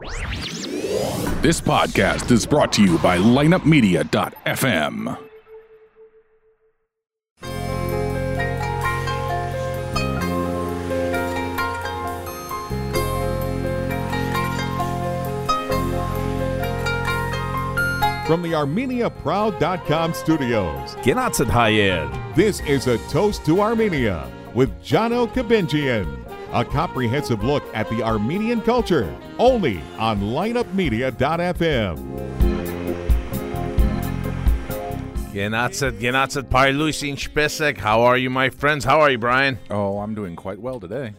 This podcast is brought to you by lineupmedia.fm. From the ArmeniaProud.com studios, Genatset Hayed. this is a toast to Armenia with Johno Kabinjian. A comprehensive look at the Armenian culture, only on lineupmedia.fm. Genatset, Genatset Parluisin Spesek. How are you, my friends? How are you, Brian? Oh, I'm doing quite well today.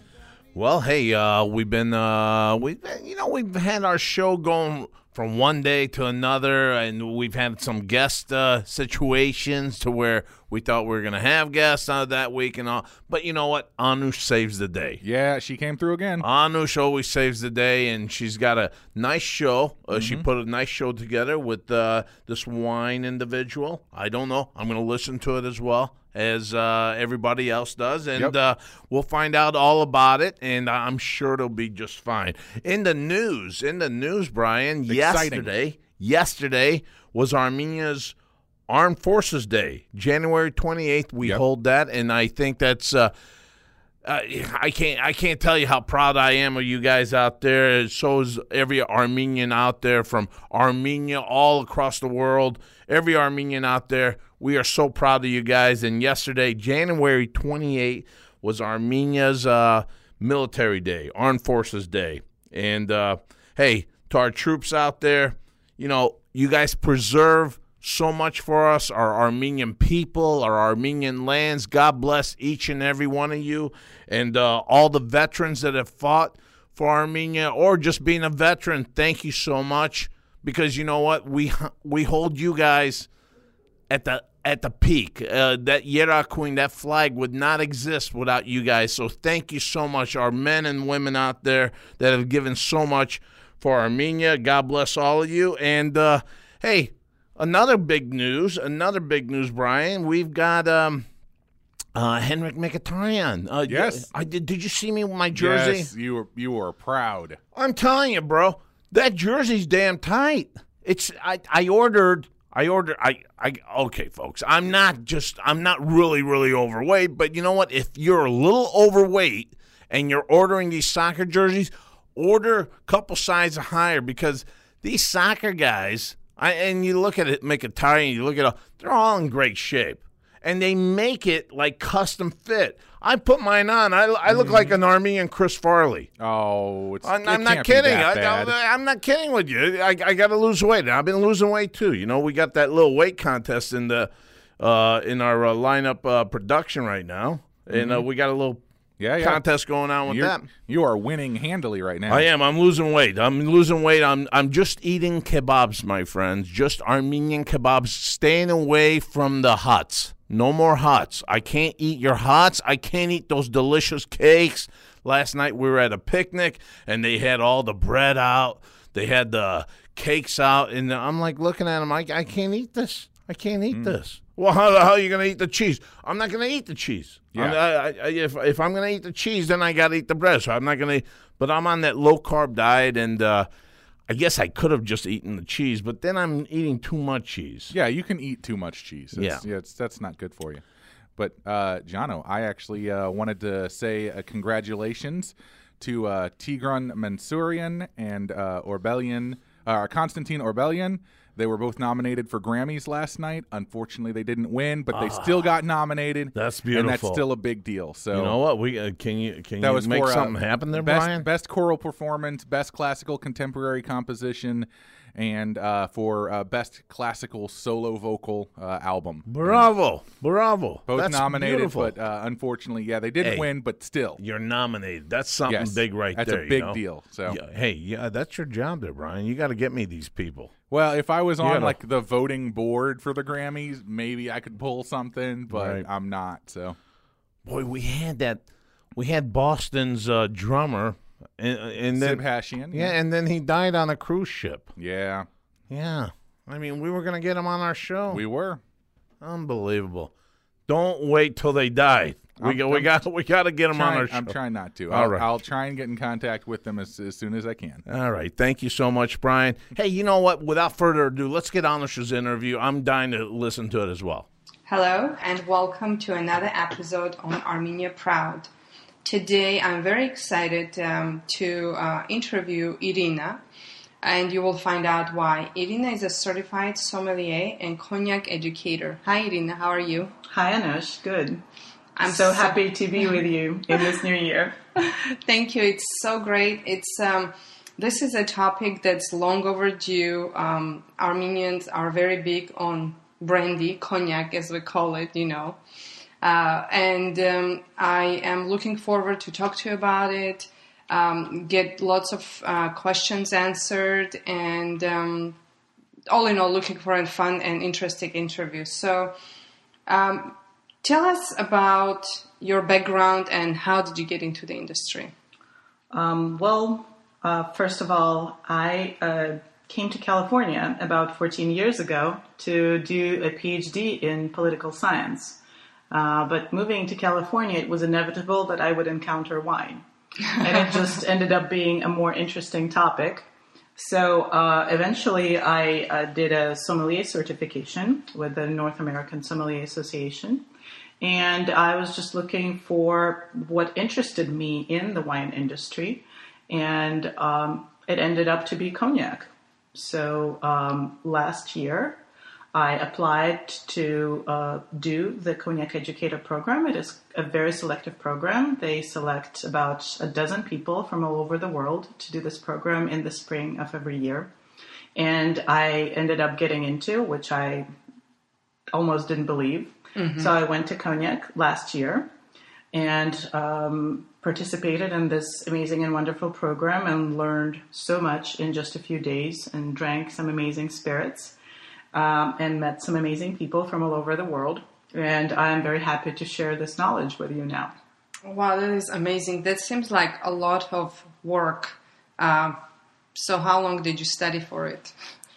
Well, hey, uh, we've been, uh, we, you know, we've had our show going from one day to another, and we've had some guest uh, situations to where we thought we were going to have guests uh, that week and all. But you know what? Anush saves the day. Yeah, she came through again. Anush always saves the day, and she's got a nice show. Uh, She put a nice show together with uh, this wine individual. I don't know. I'm going to listen to it as well as uh, everybody else does, and Yep. uh, we'll find out all about it. And I'm sure it'll be just fine. In the news, in the news, Brian, yesterday, yesterday was Armenia's Armed Forces Day, January 28th. We Yep. hold that, and I think that's. Uh, uh, I can't I can't tell you how proud I am of you guys out there. So is every Armenian out there from Armenia all across the world. Every Armenian out there, we are so proud of you guys. And yesterday, January 28th, was Armenia's uh, military day, Armed Forces Day. And uh, hey, to our troops out there, you know, you guys preserve so much for us, our Armenian people, our Armenian lands. God bless each and every one of you, and uh, all the veterans that have fought for Armenia, or just being a veteran. Thank you so much, because you know what we we hold you guys at the at the peak. Uh, that Yerakuyn, that flag would not exist without you guys. So thank you so much, our men and women out there that have given so much for Armenia. God bless all of you. And uh, hey, another big news, another big news, Brian. We've got um, uh, Henrikh Mkhitaryan. Uh, Yes. I did. Did you see me with my jersey? Yes, you were you were proud. I'm telling you, bro, that jersey's damn tight. It's I, I ordered I order I I okay, folks. I'm not just I'm not really really overweight, but you know what? If you're a little overweight and you're ordering these soccer jerseys, order a couple sizes higher because these soccer guys, I and you look at it, make it tire, and you look at it, they're all in great shape. And they make it like custom fit. I put mine on. I, I look like an Armenian Chris Farley. Oh, it's, I'm, I'm not kidding. I, am not kidding with you. I, I got to lose weight. I've been losing weight too. You know, we got that little weight contest in the uh, in our uh, lineup uh, production right now, and uh, we got a little Mm-hmm. yeah, yeah. contest going on with You're- that. You are winning handily right now. I am. I'm losing weight. I'm losing weight. I'm I'm just eating kebabs, my friends. Just Armenian kebabs. Staying away from the huts. No more hots. I can't eat your hots. I can't eat those delicious cakes. Last night we were at a picnic and they had all the bread out. They had the cakes out, and I'm like looking at them. I, I can't eat this. I can't eat this. Well, how the hell are you going to eat the cheese? I'm not going to eat the cheese. Yeah. I, I, if if I'm going to eat the cheese, then I got to eat the bread. So I'm not going to. But I'm on that low carb diet, and uh, I guess I could have just eaten the cheese, but then I'm eating too much cheese. Yeah, you can eat too much cheese. It's, Yeah. it's, that's not good for you. But uh, Johno, I actually uh, wanted to say uh, congratulations to uh, Tigran Mansurian and uh, Orbelian, uh, Constantine Orbelian. They were both nominated for Grammys last night. Unfortunately, they didn't win, but they still got nominated. Ah. That's and that's still a big deal. So You know what? We uh, can you can that you was make for, uh, something happen there, best, Brian? Best choral performance, best classical contemporary composition, and uh, for uh, best classical solo vocal uh, album. Bravo, bravo. Both That's nominated, beautiful. but uh, unfortunately, yeah, they didn't Hey. win, but still, you're nominated. That's something yes, big right that's there. That's a you big know? deal. So, Yeah, hey, yeah, that's your job there, Brian. You got to get me these people. well, if I was on gotta- like the voting board for the Grammys, maybe I could pull something, but Right. I'm not. So, Boy, we had that. We had Boston's uh, drummer, and, and then Sib Hashian, yeah, and then he died on a cruise ship. yeah, Yeah, I mean, we were gonna get him on our show. we were. Unbelievable. Don't wait till they die. We I'm- got we got we got to get them on our show. I'm trying not to. All I'll, right. I'll try and get in contact with them as, as soon as I can. All right. Thank you so much, Brian. Hey, you know what? Without further ado, let's get on with this interview. I'm dying to listen to it as well. Hello and welcome to another episode on Armenia Proud. Today I'm very excited um, to uh, interview Irina, and you will find out why. Irina is a certified sommelier and cognac educator. Hi, Irina, how are you? Hi, Anush. Good. I'm so happy to be with you in this new year. Thank you. It's so great. It's um, this is a topic that's long overdue. Um, Armenians are very big on brandy, cognac, as we call it. You know, uh, and um, I am looking forward to talk to you about it. Um, get lots of uh, questions answered, and um, all in all, looking for a fun and interesting interview. So. Um, Tell us about your background and how did you get into the industry? Um, well, uh, first of all, I uh, came to California about 14 years ago to do a PhD in political science. Uh, but moving to California, it was inevitable that I would encounter wine. and it just ended up being a more interesting topic. So uh, eventually, I uh, did a sommelier certification with the North American Sommelier Association. And I was just looking for what interested me in the wine industry. And um, it ended up to be cognac. So um, last year, I applied to uh, do the Cognac Educator program. It is a very selective program. They select about a dozen people from all over the world to do this program in the spring of every year. And I ended up getting into, which I almost didn't believe. So I went to Cognac last year and um, participated in this amazing and wonderful program and learned so much in just a few days and drank some amazing spirits um, and met some amazing people from all over the world. And I'm very happy to share this knowledge with you now. Wow, that is amazing. That seems like a lot of work. Uh, so, how long did you study for it?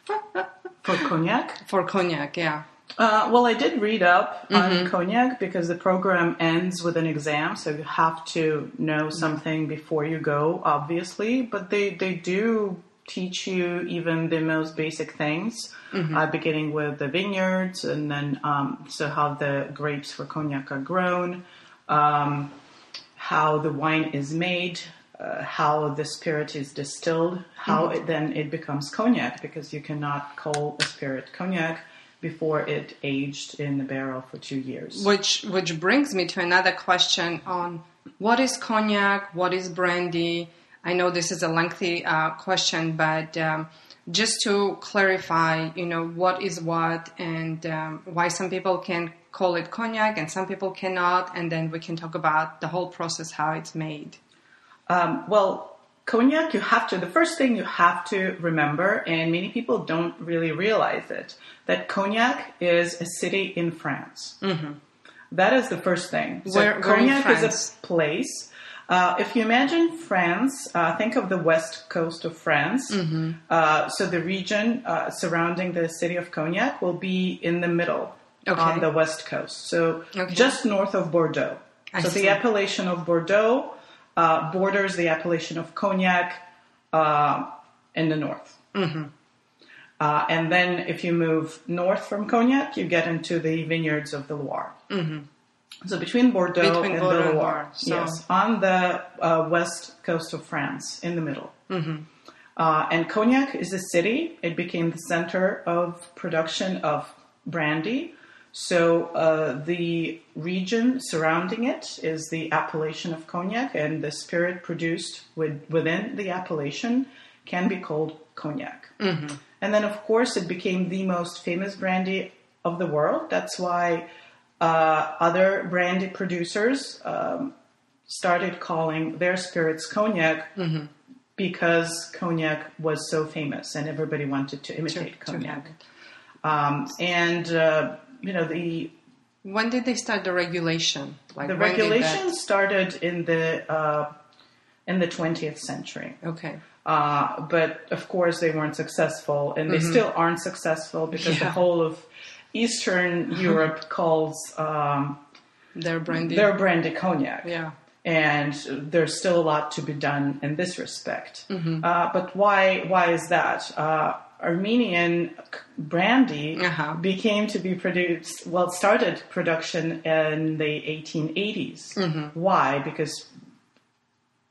For cognac, For cognac, yeah. Uh, well, I did read up on cognac because the program ends with an exam, so you have to know something before you go, obviously. But they, they do teach you even the most basic things, uh, beginning with the vineyards and then um, so how the grapes for cognac are grown, um, how the wine is made. Uh, how the spirit is distilled, how it then it becomes cognac, because you cannot call a spirit cognac before it aged in the barrel for two years. Which which brings me to another question on what is cognac, what is brandy. I know this is a lengthy uh, question, but um, just to clarify, you know, what is what and um, why some people can call it cognac and some people cannot, and then we can talk about the whole process, how it's made. Um, well, cognac, you have to, the first thing you have to remember, and many people don't really realize it, that Cognac is a city in France. That is the first thing. So Where- Cognac is a place. Uh, if you imagine France, uh, think of the west coast of France. Mm-hmm. Uh, so the region uh, surrounding the city of Cognac will be in the middle Okay. on the west coast. So Okay. just north of Bordeaux. I so see. the appellation of Bordeaux uh, borders the appellation of Cognac uh, in the north. Mm-hmm. Uh, and then if you move north from Cognac, you get into the vineyards of the Loire. So between Bordeaux Mm-hmm. Between and Bordeaux the and Loire, Loire, so- yes, on the uh, west coast of France, in the middle. Mm-hmm. Uh, and Cognac is a city. It became the center of production of brandy. So uh, the region surrounding it is the appellation of Cognac, and the spirit produced with, within the appellation can be called Cognac. And then, of course, it became the most famous brandy of the world. That's why uh, other brandy producers um, started calling their spirits Cognac because Cognac was so famous and everybody wanted to imitate to Cognac. Um, and uh, you know the When did they start the regulation? Like the did that- regulation started in the uh, in the 20th century. Okay. Uh, but of course, they weren't successful, and they still aren't successful because the whole of Eastern Europe calls um, Their brandy. their brandy cognac. yeah. and there's still a lot to be done in this respect. Mm-hmm. Uh, but why why is that? Uh, Armenian brandy Uh-huh. became to be produced. Well, started production in the 1880s. Mm-hmm. Why? Because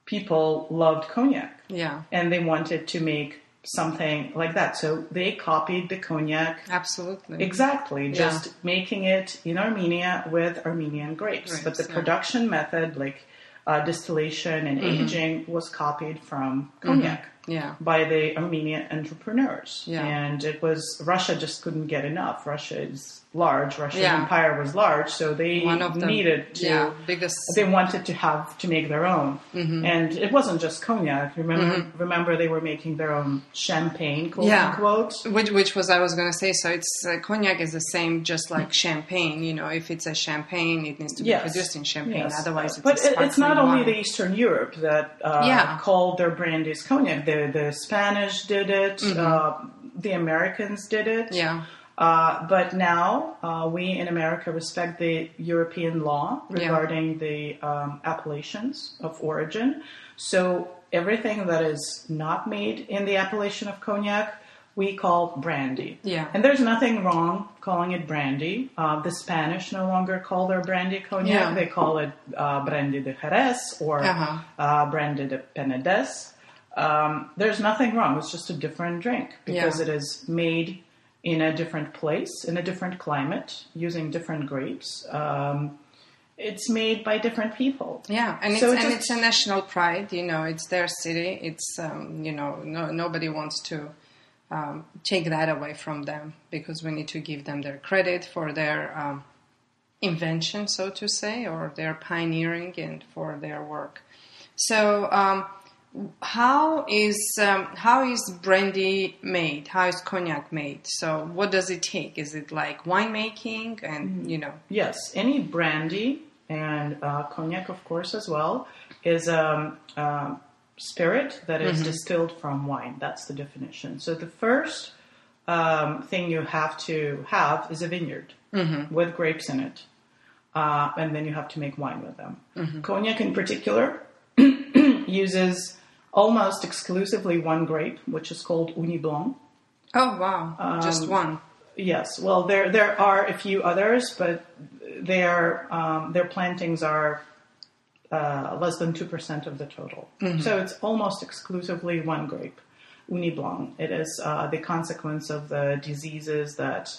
people loved cognac Yeah. and they wanted to make something like that. So they copied the cognac Absolutely. Exactly, Yeah. just making it in Armenia with Armenian grapes. Grapes, but the yeah. Mm-hmm. production method, like uh, distillation and aging, was copied from cognac Yeah. by the Armenian entrepreneurs. Yeah. And it was, Russia just couldn't get enough. Russia is large, Russian Yeah. Empire was large, so they the needed to. yeah biggest. They wanted to have to make their own, Mm-hmm. and it wasn't just cognac. Remember, remember they were making their own champagne, quote Yeah. unquote. Which, which was I was gonna say. So it's uh, cognac is the same, just like champagne. You know, if it's a champagne, it needs to be Yes. produced in champagne. Yes. Otherwise, it's but it- it's not only wine. the Eastern Europe that uh, Yeah. called their brandies cognac. The the Spanish did it. Uh, the Americans did it. Mm-hmm. Yeah. Uh, but now uh, we in America respect the European law Yeah. regarding the um, appellations of origin. So everything that is not made in the appellation of cognac, we call brandy. Yeah. And there's nothing wrong calling it brandy. Uh, the Spanish no longer call their brandy cognac. Yeah. They call it uh, brandy de Jerez or Uh-huh. uh, brandy de Penedès. Um, there's nothing wrong. It's just a different drink because Yeah. it is made in a different place, in a different climate, using different grapes. Um, it's made by different people. Yeah, and it's So it and just- it's a national pride. You know, it's their city. It's um, you know, no, nobody wants to um, take that away from them because we need to give them their credit for their um, invention, so to say, or their pioneering and for their work. So, um, how is um, how is brandy made? How is cognac made? So, what does it take? Is it like winemaking and you know? Yes, any brandy and uh, cognac, of course, as well, is um, um spirit that is distilled from wine. That's the definition. So the first um, thing you have to have is a vineyard with grapes in it, uh, and then you have to make wine with them. Cognac, in particular, uses almost exclusively one grape, which is called Ugni Blanc. Oh wow, just one. Yes, well, there there are a few others, but their um, their plantings are uh, less than two percent of the total. So it's almost exclusively one grape, Ugni Blanc. It is uh, the consequence of the diseases that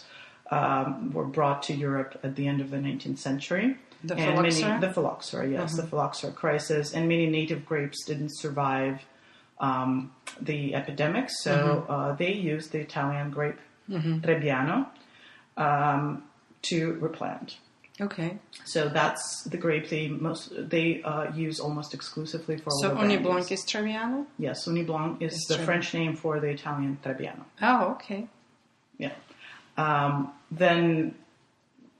um, were brought to Europe at the end of the 19th century. The and many, phylloxera? the phylloxera, yes, the phylloxera crisis, and many native grapes didn't survive um, the epidemic, so uh, they used the Italian grape Trebbiano um, to replant. Okay. So that's the grape they most they uh, use almost exclusively for So Ugni. Blanc is Trebbiano? Yes, Ugni Blanc is It's the Trebbiano. French name for the Italian Trebbiano. Oh, okay. Yeah. Um, then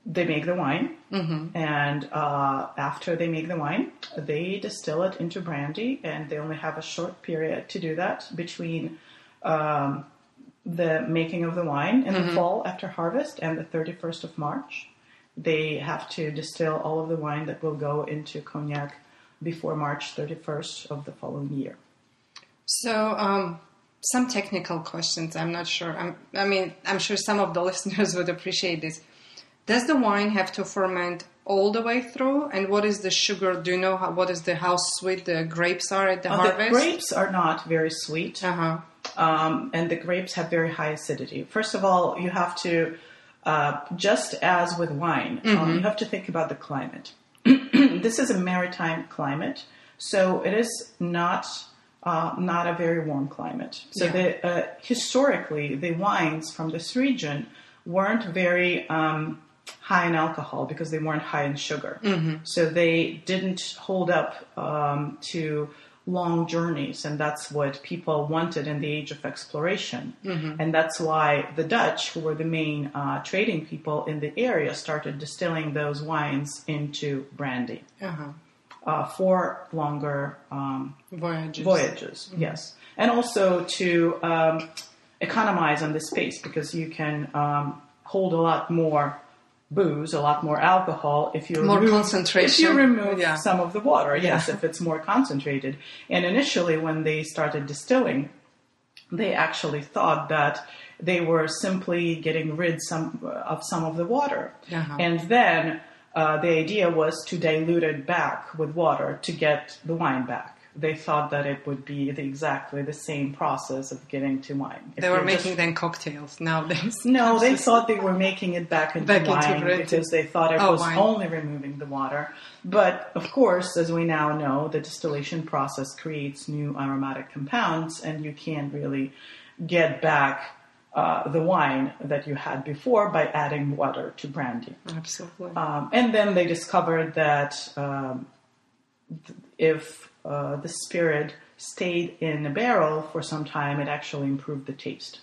they make the wine, Mm-hmm. and uh, after they make the wine, they distill it into brandy, and they only have a short period to do that between um, the making of the wine in Mm-hmm. the fall after harvest and the 31st of March. They have to distill all of the wine that will go into cognac before March 31st of the following year. So, um, some technical questions. I'm not sure. I'm, I mean, I'm sure some of the listeners would appreciate this. Does the wine have to ferment all the way through? And what is the sugar? Do you know how, what is the how sweet the grapes are at the Uh, harvest? the grapes are not very sweet. Uh huh. um, and the grapes have very high acidity. First of all, you have to, uh, just as with wine, um, you have to think about the climate. this is a maritime climate, so it is not uh, not a very warm climate. So Yeah. the, uh, historically, the wines from this region weren't very um, high in alcohol because they weren't high in sugar. So they didn't hold up um, to long journeys, and that's what people wanted in the age of exploration. And that's why the Dutch, who were the main uh, trading people in the area, started distilling those wines into brandy Uh huh. uh, for longer um, Voyages. voyages. Yes, and also to um, economize on the space because you can um, hold a lot more booze, a lot more alcohol if you More remove, concentration. If you remove Yeah. some of the water, yes, Yeah. if it's more concentrated. And initially, when they started distilling, they actually thought that they were simply getting rid some of some of the water, Uh-huh. and then uh, the idea was to dilute it back with water to get the wine back. They thought that it would be the, exactly the same process of getting to wine. If They were you're just- making then cocktails nowadays. no, they thought they were making it back into Back wine brandy. because they thought it Oh, was wine. only removing the water. But of course, as we now know, the distillation process creates new aromatic compounds, and you can't really get back uh, the wine that you had before by adding water to brandy. Absolutely. Um, and then they discovered that um, th- if uh, the spirit stayed in a barrel for some time, it actually improved the taste.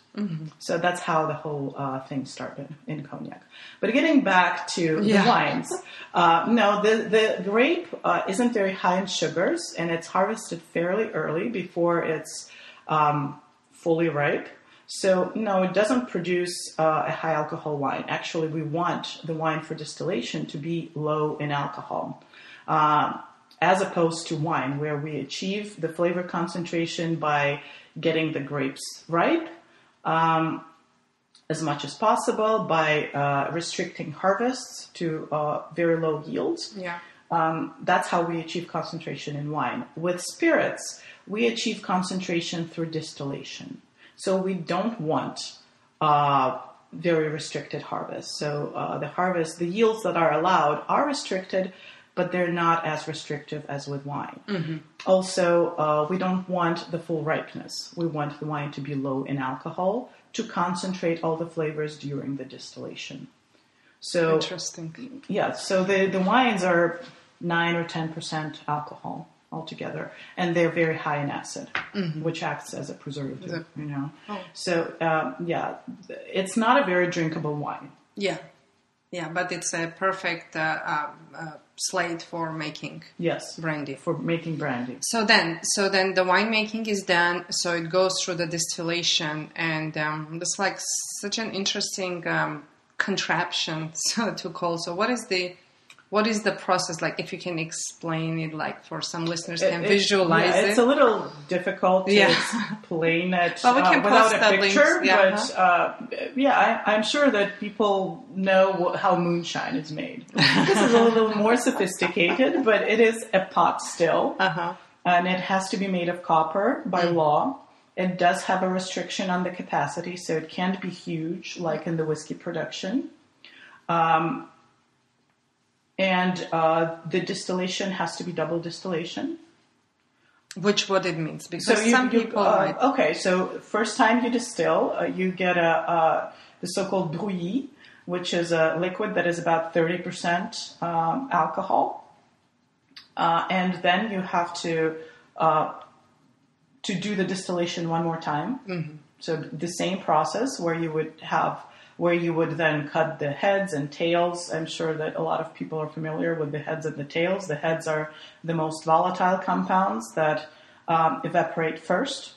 So that's how the whole uh, thing started in cognac. But getting back to Yeah. the wines, uh, no, the, the grape uh, isn't very high in sugars, and it's harvested fairly early before it's um, fully ripe. So no, it doesn't produce uh, a high alcohol wine. Actually, we want the wine for distillation to be low in alcohol, um, as opposed to wine, where we achieve the flavor concentration by getting the grapes ripe um, as much as possible by uh, restricting harvests to uh, very low yields. yeah. Um, that's how we achieve concentration in wine. With spirits, we achieve concentration through distillation. So we don't want uh, very restricted harvests. So uh, the harvest, the yields that are allowed are restricted, but they're not as restrictive as with wine. Also, uh, we don't want the full ripeness. We want the wine to be low in alcohol to concentrate all the flavors during the distillation. So Interesting. yeah, so the, the wines are nine or ten percent alcohol altogether, and they're very high in acid, which acts as a preservative. You know, Oh. so um, yeah, it's not a very drinkable wine. Yeah. Yeah, but it's a perfect uh, uh, uh, slate for making Yes, brandy. for making brandy. So then, so then the winemaking is done. So it goes through the distillation, and um, it's like such an interesting um, contraption, so to call. So what is the what is the process like? If you can explain it, like for some listeners can It- visualize yeah, it. It's a little difficult to Yeah. explain it Well, we uh, can without a the links, picture, yeah, but uh, yeah, I, I'm sure that people know how moonshine is made. this is a little more sophisticated, but it is a pot still, uh-huh. and it has to be made of copper by law. It does have a restriction on the capacity, so it can't be huge like in the whiskey production. Um, and uh, the distillation has to be double distillation. Which what it means because you- some you- people uh, might. okay. So first time you distill, uh, you get a uh, the so-called brouillis, which is a liquid that is about thirty percent um, alcohol, uh, and then you have to uh, to do the distillation one more time. Mm-hmm. So the same process where you would have where you would then cut the heads and tails. I'm sure that a lot of people are familiar with the heads and the tails. The heads are the most volatile compounds that um, evaporate first.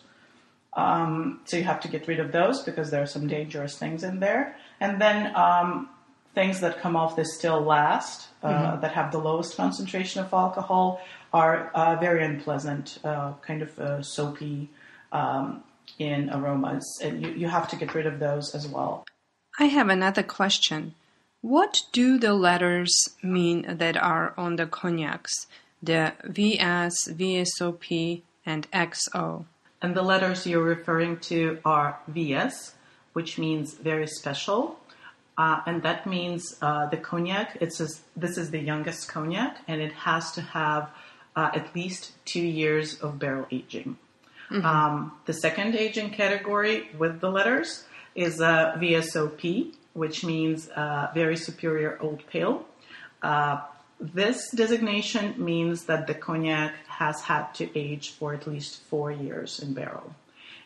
Um, so you have to get rid of those because there are some dangerous things in there. And then um, things that come off the still last, uh, that have the lowest concentration of alcohol, are uh, very unpleasant, uh, kind of uh, soapy um, in aromas. And you, you have to get rid of those as well. I have another question. What do the letters mean that are on the cognacs? The VS, VSOP, and XO. And the letters you're referring to are VS, which means very special. Uh, and that means uh, the cognac, it's a, this is the youngest cognac, and it has to have uh, at least two years of barrel aging. Um, the second aging category with the letters is a VSOP, which means very superior old pale. Uh, this designation means that the cognac has had to age for at least four years in barrel.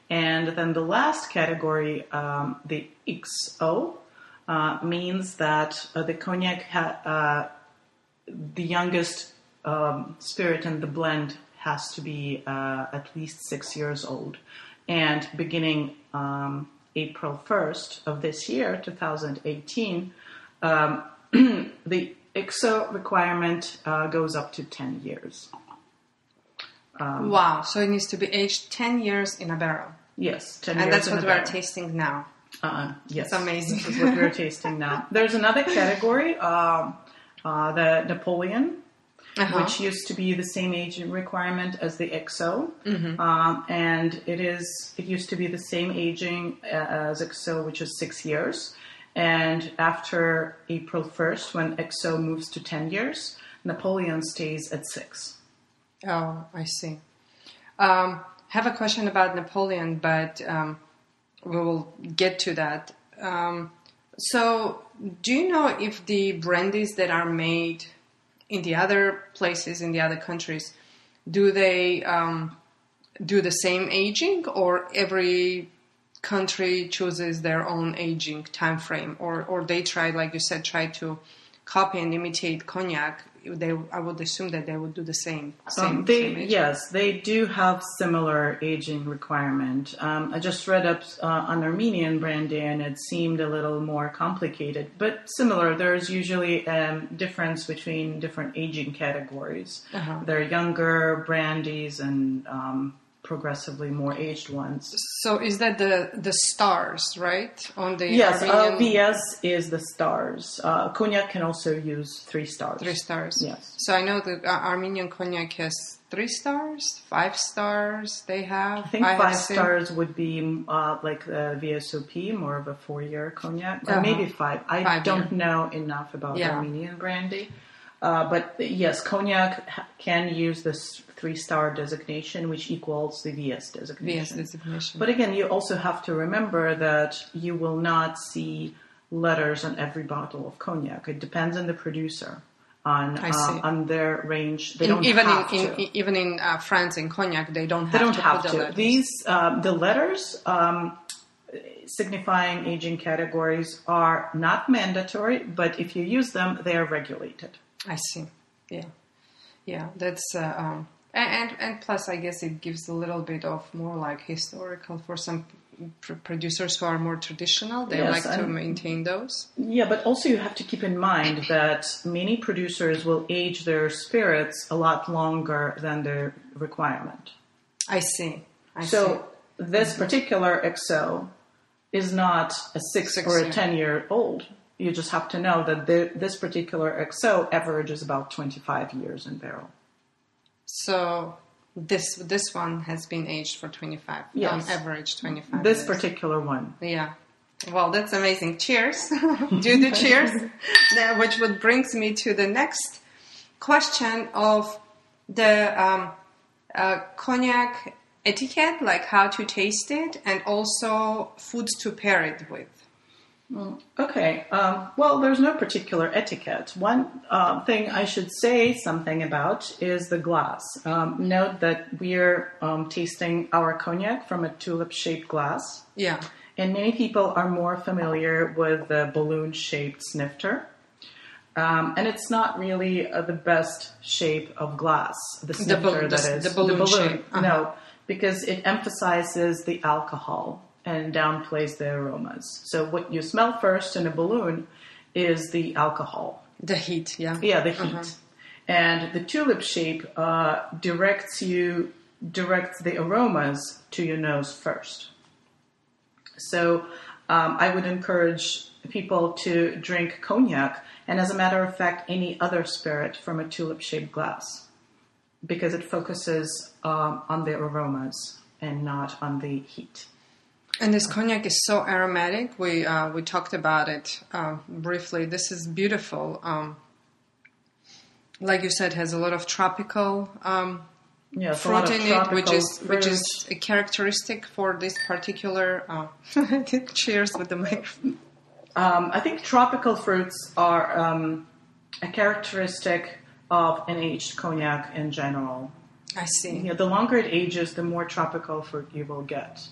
And then the last category, um, the XO, uh, means that uh, the cognac, ha- uh, the youngest um, spirit in the blend has to be uh, at least six years old. And beginning um, April 1st of this year, 2018, um, the IXO requirement uh, goes up to 10 years. Um, wow. So it needs to be aged 10 years in a barrel. Yes, 10 And years that's in what a we are barrel. tasting now. Uh, yes, It's amazing. This is what we're tasting now. There's another category, um, uh, the Napoleon, Uh-huh. which used to be the same aging requirement as the XO, Mm-hmm. um, and it is it used to be the same aging uh, as XO, which is six years. And after April 1st, when XO moves to 10 years, Napoleon stays at six. Oh, I see. Um, have a question about Napoleon, but um, we will get to that. Um, so, do you know if the brandies that are made in the other places, in the other countries, do they um, do the same aging, or every country chooses their own aging time frame, or or they try, like you said, try to copy and imitate cognac? They, I would assume that they would do the same. Same, Um, they, same yes, they do have similar aging requirement. Um, I just read up uh, on Armenian brandy, and it seemed a little more complicated, but similar. There's usually a difference between different aging categories. Uh-huh. There are younger brandies and um, progressively more aged ones. So is that the the stars, right? On the Yes, uh, Armenian VS is the stars. Uh, cognac can also use three stars. three stars. Yes. So I know the uh, Armenian cognac has three stars, five stars. They have. I think have five seen- stars would be uh, like the VSOP, more of a four-year cognac, or Uh-huh. maybe five. I Five don't know enough about Yeah. Armenian brandy, uh, but yes, cognac can use this three-star designation, which equals the VS designation. VS designation. But again, you also have to remember that you will not see letters on every bottle of cognac. It depends on the producer. On um, on their range, they In- don't even have in, to. in even in uh, France in cognac, they don't have They don't to have to. the. These um, the letters um, signifying aging categories are not mandatory, but if you use them, they are regulated. I see. Yeah, yeah. That's uh, um, and, and and plus, I guess it gives a little bit of more like historical for some pr- producers who are more traditional. They Yes, like to maintain those. Yeah, but also you have to keep in mind that many producers will age their spirits a lot longer than their requirement. I see. I see. So this particular XO is not a six, Six, or a ten year old. You just have to know that the, this particular XO averages about twenty five years in barrel. So this this one has been aged for 25 Yes. on average 25 This years. particular one. yeah well that's amazing cheers do the cheers Now, which would brings me to the next question of the um, uh, cognac etiquette like how to taste it and also foods to pair it with Okay. Um, well, there's no particular etiquette. One uh, thing I should say something about is the glass. Um, note that we're um, tasting our cognac from a tulip-shaped glass, yeah and many people are more familiar with the balloon-shaped snifter. Um, and it's not really uh, the best shape of glass. The snifter, bal- the that s- is the balloon shape, uh-huh. No, because it emphasizes the alcohol and downplays the aromas. So what you smell first in a balloon is the alcohol. the heat yeah Yeah, the heat. And the tulip shape uh, directs you directs the aromas to your nose first. So um, I would encourage people to drink cognac, and as a matter of fact, any other spirit from a tulip shaped glass, because it focuses um, on the aromas and not on the heat. And this cognac is so aromatic. We uh, we talked about it uh, briefly. This is beautiful. Um, like you said, has a lot of tropical um, lot fruit of in it, which is which is a characteristic for this particular. Uh, cheers with the microphone. Um, I think tropical fruits are um, a characteristic of an aged cognac in general. I see. Yeah, the longer it ages, the more tropical fruit you will get.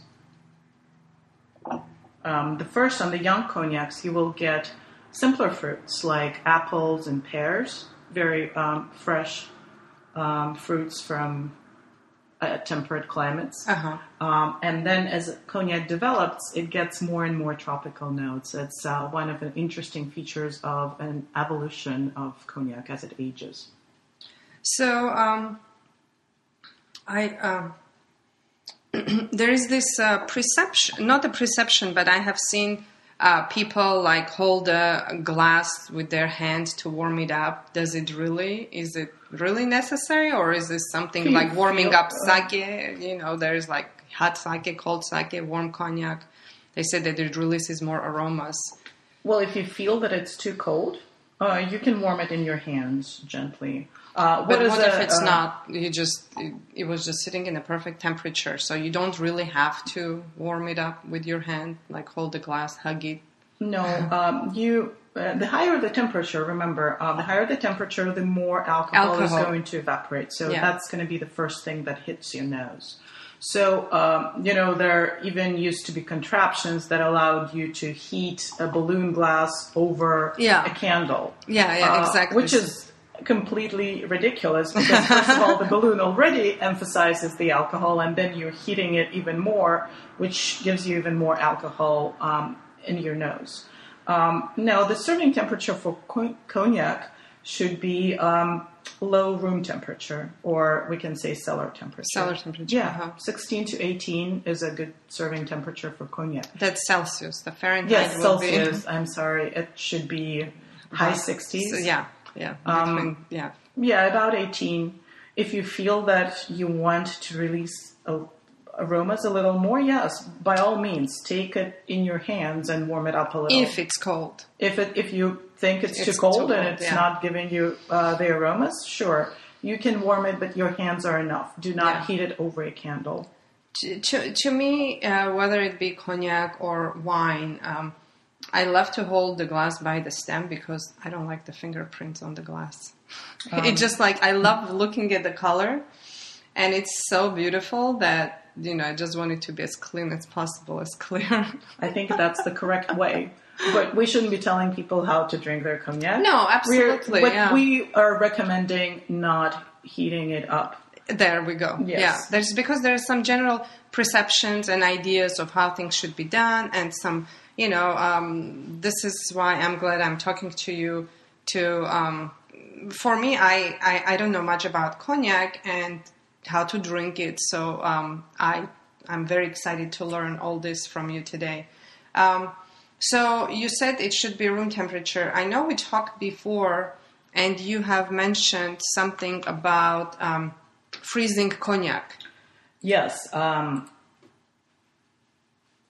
Um, the first on the young cognacs, you will get simpler fruits like apples and pears, very um, fresh um, fruits from uh, temperate climates. Uh-huh. Um, and then as cognac develops, it gets more and more tropical notes. It's uh, one of the interesting features of an evolution of cognac as it ages. So um, I um, there is this uh, perception, not a perception, but I have seen uh, people like hold a glass with their hand to warm it up. Does it really? Is it really necessary, or is this something Can like warming up sake? You know, there's like hot sake, cold sake, warm cognac. They say that it releases more aromas. Well, if you feel that it's too cold, uh, you can warm it in your hands gently. Uh, But is what a- if it's uh, not? You just it, it was just sitting in a perfect temperature, so you don't really have to warm it up with your hand, like hold the glass, hug it. No, um, you. Uh, the higher the temperature, remember, uh, the higher the temperature, the more alcohol, Alcohol. is going to evaporate. So Yeah. that's going to be the first thing that hits your nose. So, um, you know, there even used to be contraptions that allowed you to heat a balloon glass over Yeah. a candle. Yeah, yeah, Uh, exactly. Which is completely ridiculous because, first of all, the balloon already emphasizes the alcohol, and then you're heating it even more, which gives you even more alcohol um, in your nose. Um, no, the serving temperature for cognac should be um, low room temperature, or we can say cellar temperature. Cellar temperature, Yeah, uh-huh. 16 to 18 is a good serving temperature for cognac. That's Celsius. The Fahrenheit Yes, Celsius. I'm sorry, it should be high 60s. So, yeah, yeah, Um, yeah. Yeah, about 18. If you feel that you want to release a, aromas a little more, yes, by all means, take it in your hands and warm it up a little. If it's cold, if, it, if you think it's, It's too too cold and it's yeah. not giving you uh, the aromas, sure, you can warm it, but your hands are enough. Do not Yeah. heat it over a candle. to, to, to me, uh, whether it be cognac or wine, um, I love to hold the glass by the stem because I don't like the fingerprints on the glass. Um, it's just like I love looking at the color, and it's so beautiful that you know I just want it to be as clean as possible, as clear. I think that's the correct way. But we shouldn't be telling people how to drink their cognac. No, absolutely, We're, but yeah. we are recommending not heating it up. There we go. Yes. Yeah, there's because there are some general perceptions and ideas of how things should be done, and some, you know, um, this is why I'm glad I'm talking to you. To um, for me, I, I I don't know much about cognac and how to drink it, so um, I I'm very excited to learn all this from you today. Um, so you said it should be room temperature. I know we talked before, and you have mentioned something about um, freezing cognac. Yes. Um,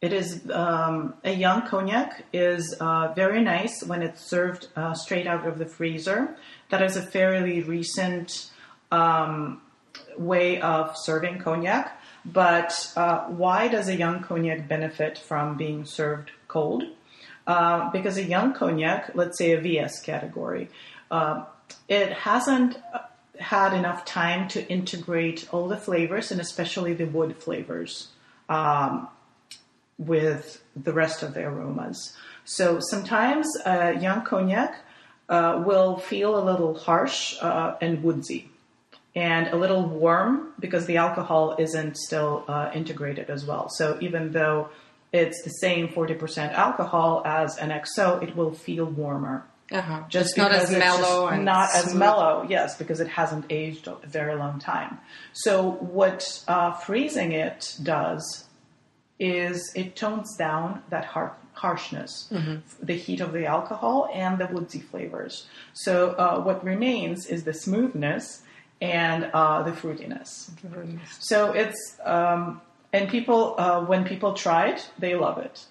it is um, a young cognac is uh, very nice when it's served uh, straight out of the freezer. That is a fairly recent um, way of serving cognac. But uh, why does a young cognac benefit from being served cold? Uh, because a young cognac, let's say a VS category, uh, it hasn't had enough time to integrate all the flavors and especially the wood flavors um, with the rest of the aromas. So sometimes a young cognac uh, will feel a little harsh uh, and woodsy and a little warm because the alcohol isn't still uh, integrated as well. So even though it's the same 40% alcohol as an XO, it will feel warmer. Uh-huh. Just It's not as it's mellow and not as mellow, yes, because it hasn't aged a very long time. So what uh, freezing it does is it tones down that har- harshness, Mm-hmm. the heat of the alcohol and the woodsy flavors. So uh, what remains is the smoothness and uh, the fruitiness. So it's um, and people uh, when people try it, they love it.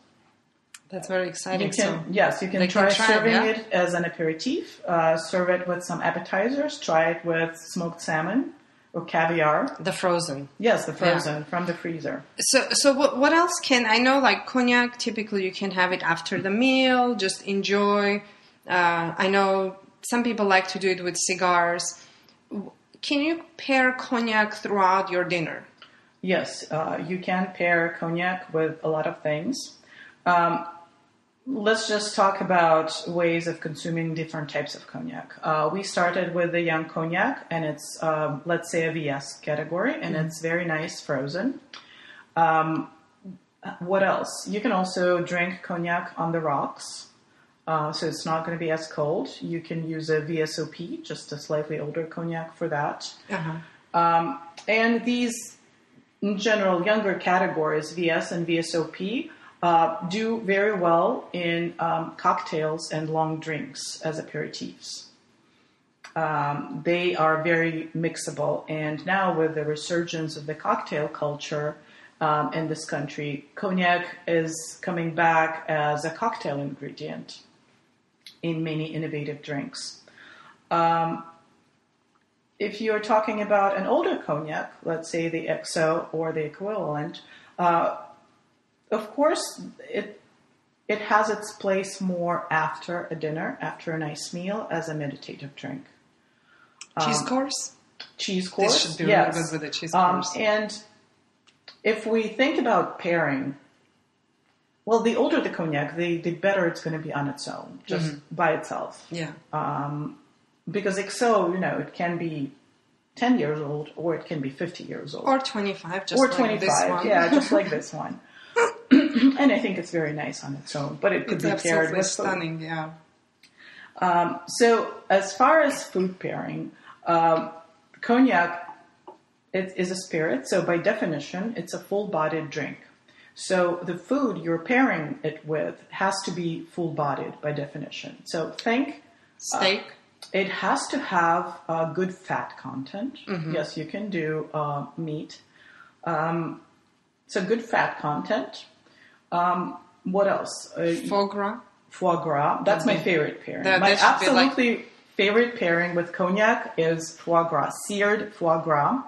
That's very You exciting. can so yes, you can try, can try serving yeah? it as an aperitif. Uh, serve it with some appetizers. Try it with smoked salmon or caviar. the frozen. Yes, the frozen from the freezer. So, so what, what else can I know? Like cognac, typically you can have it after the meal, just enjoy. Uh, I know some people like to do it with cigars. Can you pair cognac throughout your dinner? Yes, uh, you can pair cognac with a lot of things. Um, let's just talk about ways of consuming different types of cognac. Uh, we started with the young cognac, and it's um, let's say a VS category, and Mm-hmm. it's very nice frozen. Um, what else? You can also drink cognac on the rocks, uh, so it's not going to be as cold. You can use a VSOP, just a slightly older cognac for that. Uh-huh. And these, in general, younger categories, VS and VSOP, uh, do very well in um, cocktails and long drinks as aperitifs. Um, they are very mixable, and now with the resurgence of the cocktail culture um, in this country, cognac is coming back as a cocktail ingredient in many innovative drinks if you're talking about an older cognac, let's say the XO or the equivalent, uh, of course it it has its place more after a dinner, after a nice meal, as a meditative drink. Cheese course? Cheese course, This should be really yes. good with a cheese Um, course. and if we think about pairing, well, the older the cognac, the, the better it's going to be on its own, just Mm-hmm. by itself Yeah. because XO, you know, it can be 10 years old or it can be 50 years old. Or 25, just Or like 25, this one. yeah, just like this one. and I think it's very nice on its own, but it could It's be paired with food. stunning, yeah. So, as far as food pairing, um, cognac it is a spirit, so by definition, it's a full bodied drink. So, the food you're pairing it with has to be full bodied by definition. So, think Steak. It has to have a good fat content. Mm-hmm. Yes, you can do uh, meat. Um, so good fat content. Um, what else? Uh, foie gras. foie gras. That's my favorite pairing. My be like- absolutely favorite pairing with cognac is foie gras, seared foie gras.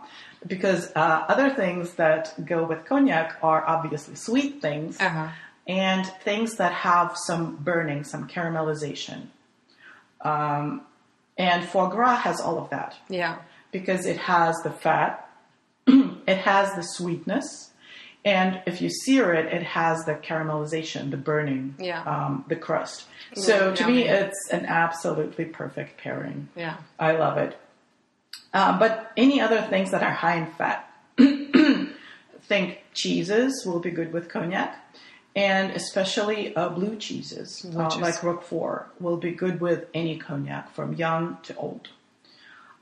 Because uh, other things that go with cognac are obviously sweet things Uh-huh. and things that have some burning, some caramelization. Um, and foie gras has all of that Yeah. because it has the fat, it has the sweetness, and if you sear it, it has the caramelization, the burning, Yeah. um, the crust. So Mm, to me, it's an absolutely perfect pairing. Yeah. I love it. Uh, but any other things that are high in fat, think cheeses will be good with cognac, and especially uh, blue cheeses uh, cheese. like Roquefort will be good with any cognac from young to old.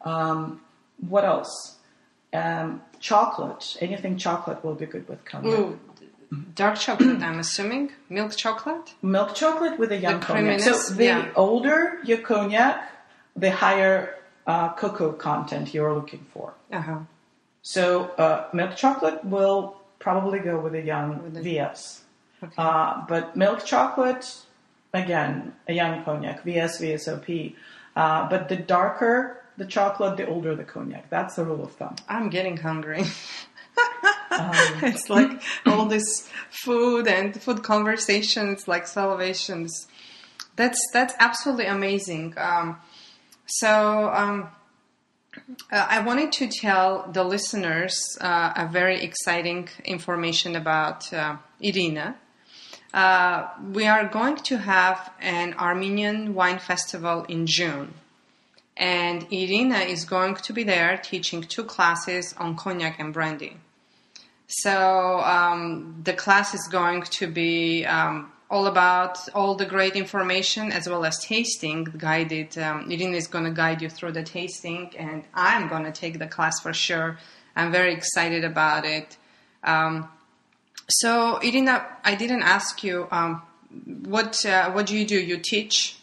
Um, what else? Um, chocolate, anything chocolate will be good with cognac. Dark chocolate, I'm assuming. Milk chocolate? Milk chocolate with a young The cognac. So the yeah. older your cognac, the higher uh, cocoa content you're looking for. Uh-huh. So uh, milk chocolate will probably go with a young With a- VS. Uh, but milk chocolate, again, a young cognac, VS, VSOP. Uh, but the darker the chocolate, the older the cognac. That's the rule of thumb. I'm getting hungry. Um, it's like all this food and food conversations, like salivations. That's that's absolutely amazing. Um, so um, uh, I wanted to tell the listeners uh, a very exciting information about uh, Irina. Uh, we are going to have an Armenian wine festival in June. And Irina is going to be there teaching two classes on cognac and brandy. So um, the class is going to be um, all about all the great information as well as tasting guided. Um, Irina is going to guide you through the tasting, and I'm going to take the class for sure. I'm very excited about it. Um, so Irina, I didn't ask you um, what uh, what do you do? You teach?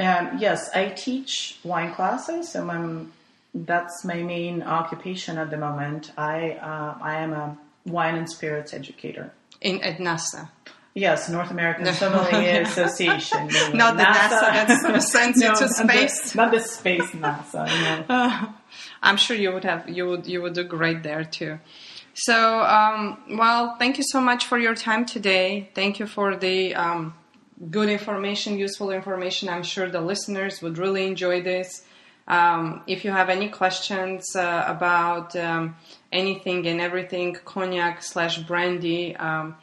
Um, yes, I teach wine classes. So I'm, that's my main occupation at the moment. I uh, I am a wine and spirits educator. In at NASA. Yes, North American Sommelier Association. Not the NASA that sort of sends you to not the- space. not the space NASA. No. I'm sure you would have you would you would do great there too. So, um, well, thank you so much for your time today. Thank you for the um, good information, useful information. I'm sure the listeners would really enjoy this. Um, if you have any questions uh, about um, anything and everything cognac slash brandy, um,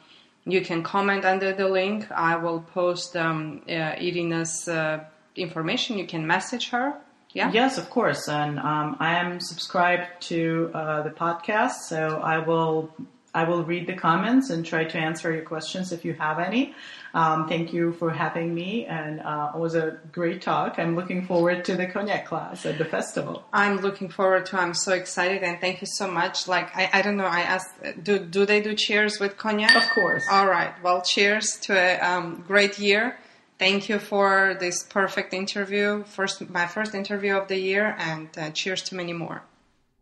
you can comment under the link. I will post um, uh, Irina's uh, information. You can message her. Yeah. Yes, of course. And um, I am subscribed to uh, the podcast, so I will I will read the comments and try to answer your questions if you have any. Um, thank you for having me, and uh, it was a great talk. I'm looking forward to the cognac class at the festival. I'm looking forward to. I'm so excited, and thank you so much. Like I, I don't know. I asked, do do they do cheers with cognac? Of course. All right. Well, cheers to a um, great year. Thank you for this perfect interview. First, my first interview of the year, and uh, cheers to many more.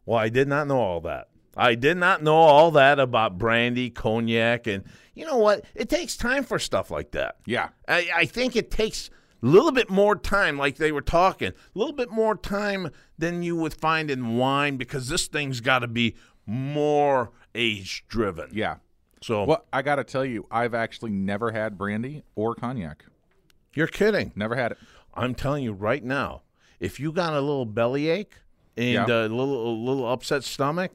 Well, I did not know all that. I did not know all that about brandy, cognac, and you know what? It takes time for stuff like that. Yeah. I, I think it takes a little bit more time, like they were talking, a little bit more time than you would find in wine because this thing's got to be more age driven. Yeah. So Well, I got to tell you, I've actually never had brandy or cognac. you're kidding. Never had it. I'm telling you right now, if you got a little bellyache and Yeah. a little a little upset stomach,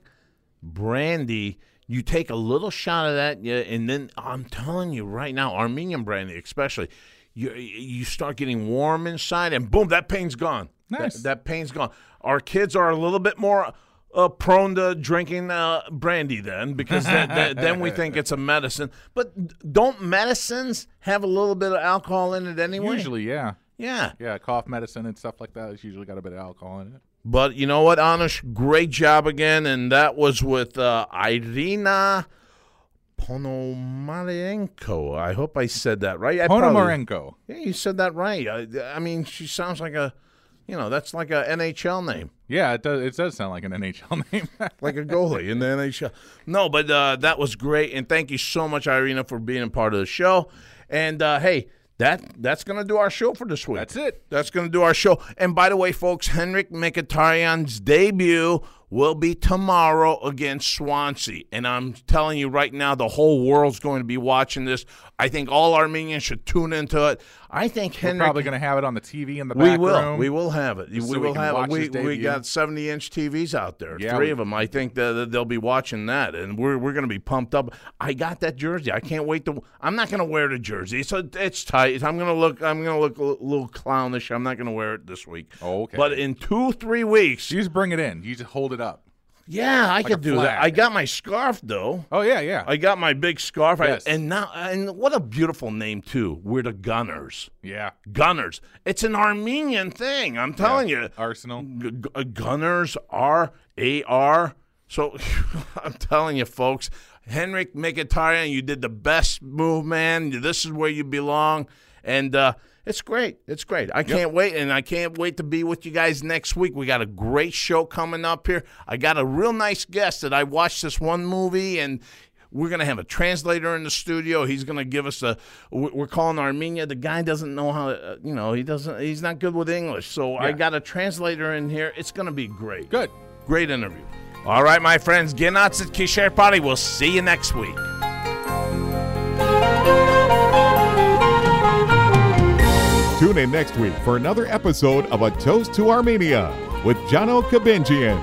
brandy, you take a little shot of that, yeah, and then I'm telling you right now, Armenian brandy especially, you you start getting warm inside, and boom, that pain's gone. Nice. That, that pain's gone. Our kids are a little bit more. Uh, prone to drinking uh, brandy then because that, that, then we think it's a medicine. But don't medicines have a little bit of alcohol in it anyway? Usually, yeah. yeah. Yeah, cough medicine and stuff like that. It's usually got a bit of alcohol in it. But you know what, Anush? Great job again. And that was with uh, Irina Ponomarenko. I hope I said that right. I probably- Ponomarenko. Yeah, you said that right. I, I mean, she sounds like a, you know, that's like a NHL name. Yeah, it does. It does sound like an NHL name. like a goalie in the NHL. No, but uh, that was great, and thank you so much, Irina, for being a part of the show. And uh, hey, that that's gonna do our show for this week. That's it. That's gonna do our show. And by the way, folks, Henrikh Mkhitaryan's debut will be tomorrow against Swansea. And I'm telling you right now, the whole world's going to be watching this. I think all Armenians should tune into it. I think We're probably going to have it on the TV in the we back will. room. We will have it. We so we will can have it. We, we got 70 inch TVs out there. Yeah, Three we- of them. I think that they'll be watching that, and we're we're going to be pumped up. I got that jersey. I can't wait to. I'm not going to wear the jersey. It's a, it's tight. I'm going to look. I'm going to look a little clownish. I'm not going to wear it this week. Oh, okay. But in two three weeks, You just bring it in. You just hold it up. Yeah, I a could do that. I got my scarf though. Oh yeah, yeah. I got my big scarf. I- Yes. and now, and what a beautiful name too. We're the Gunners. yeah. Gunners. It's an Armenian thing. I'm telling you. Arsenal. G- g- uh, Gunners R A R. So I'm telling you, folks, Henrikh Mkhitaryan, you did the best move, man. This is where you belong, and uh, it's great. It's great. I can't wait, and I can't wait to be with you guys next week. We got a great show coming up here. I got a real nice guest that I watched this one movie and. We're gonna have a translator in the studio. He's gonna give us a. we- We're calling Armenia. The guy doesn't know how. Uh, you know, he doesn't. He's not good with English. So I got a translator in here. It's gonna be great. Good. Great interview. All right, my friends. Genatsit Kisher Party. We'll see you next week. Tune in next week for another episode of A Toast to Armenia with Johno Kabenjian.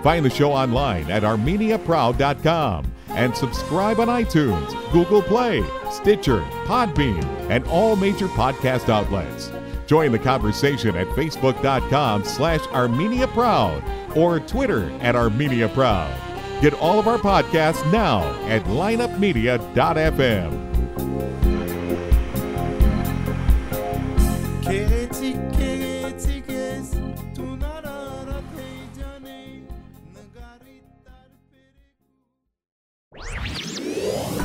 Find the show online at armeniaproud.com and subscribe on iTunes, Google Play, Stitcher, Podbean, and all major podcast outlets. Join the conversation at facebook.com slash armeniaproud or Twitter at armeniaproud. Get all of our podcasts now at lineupmedia.fm.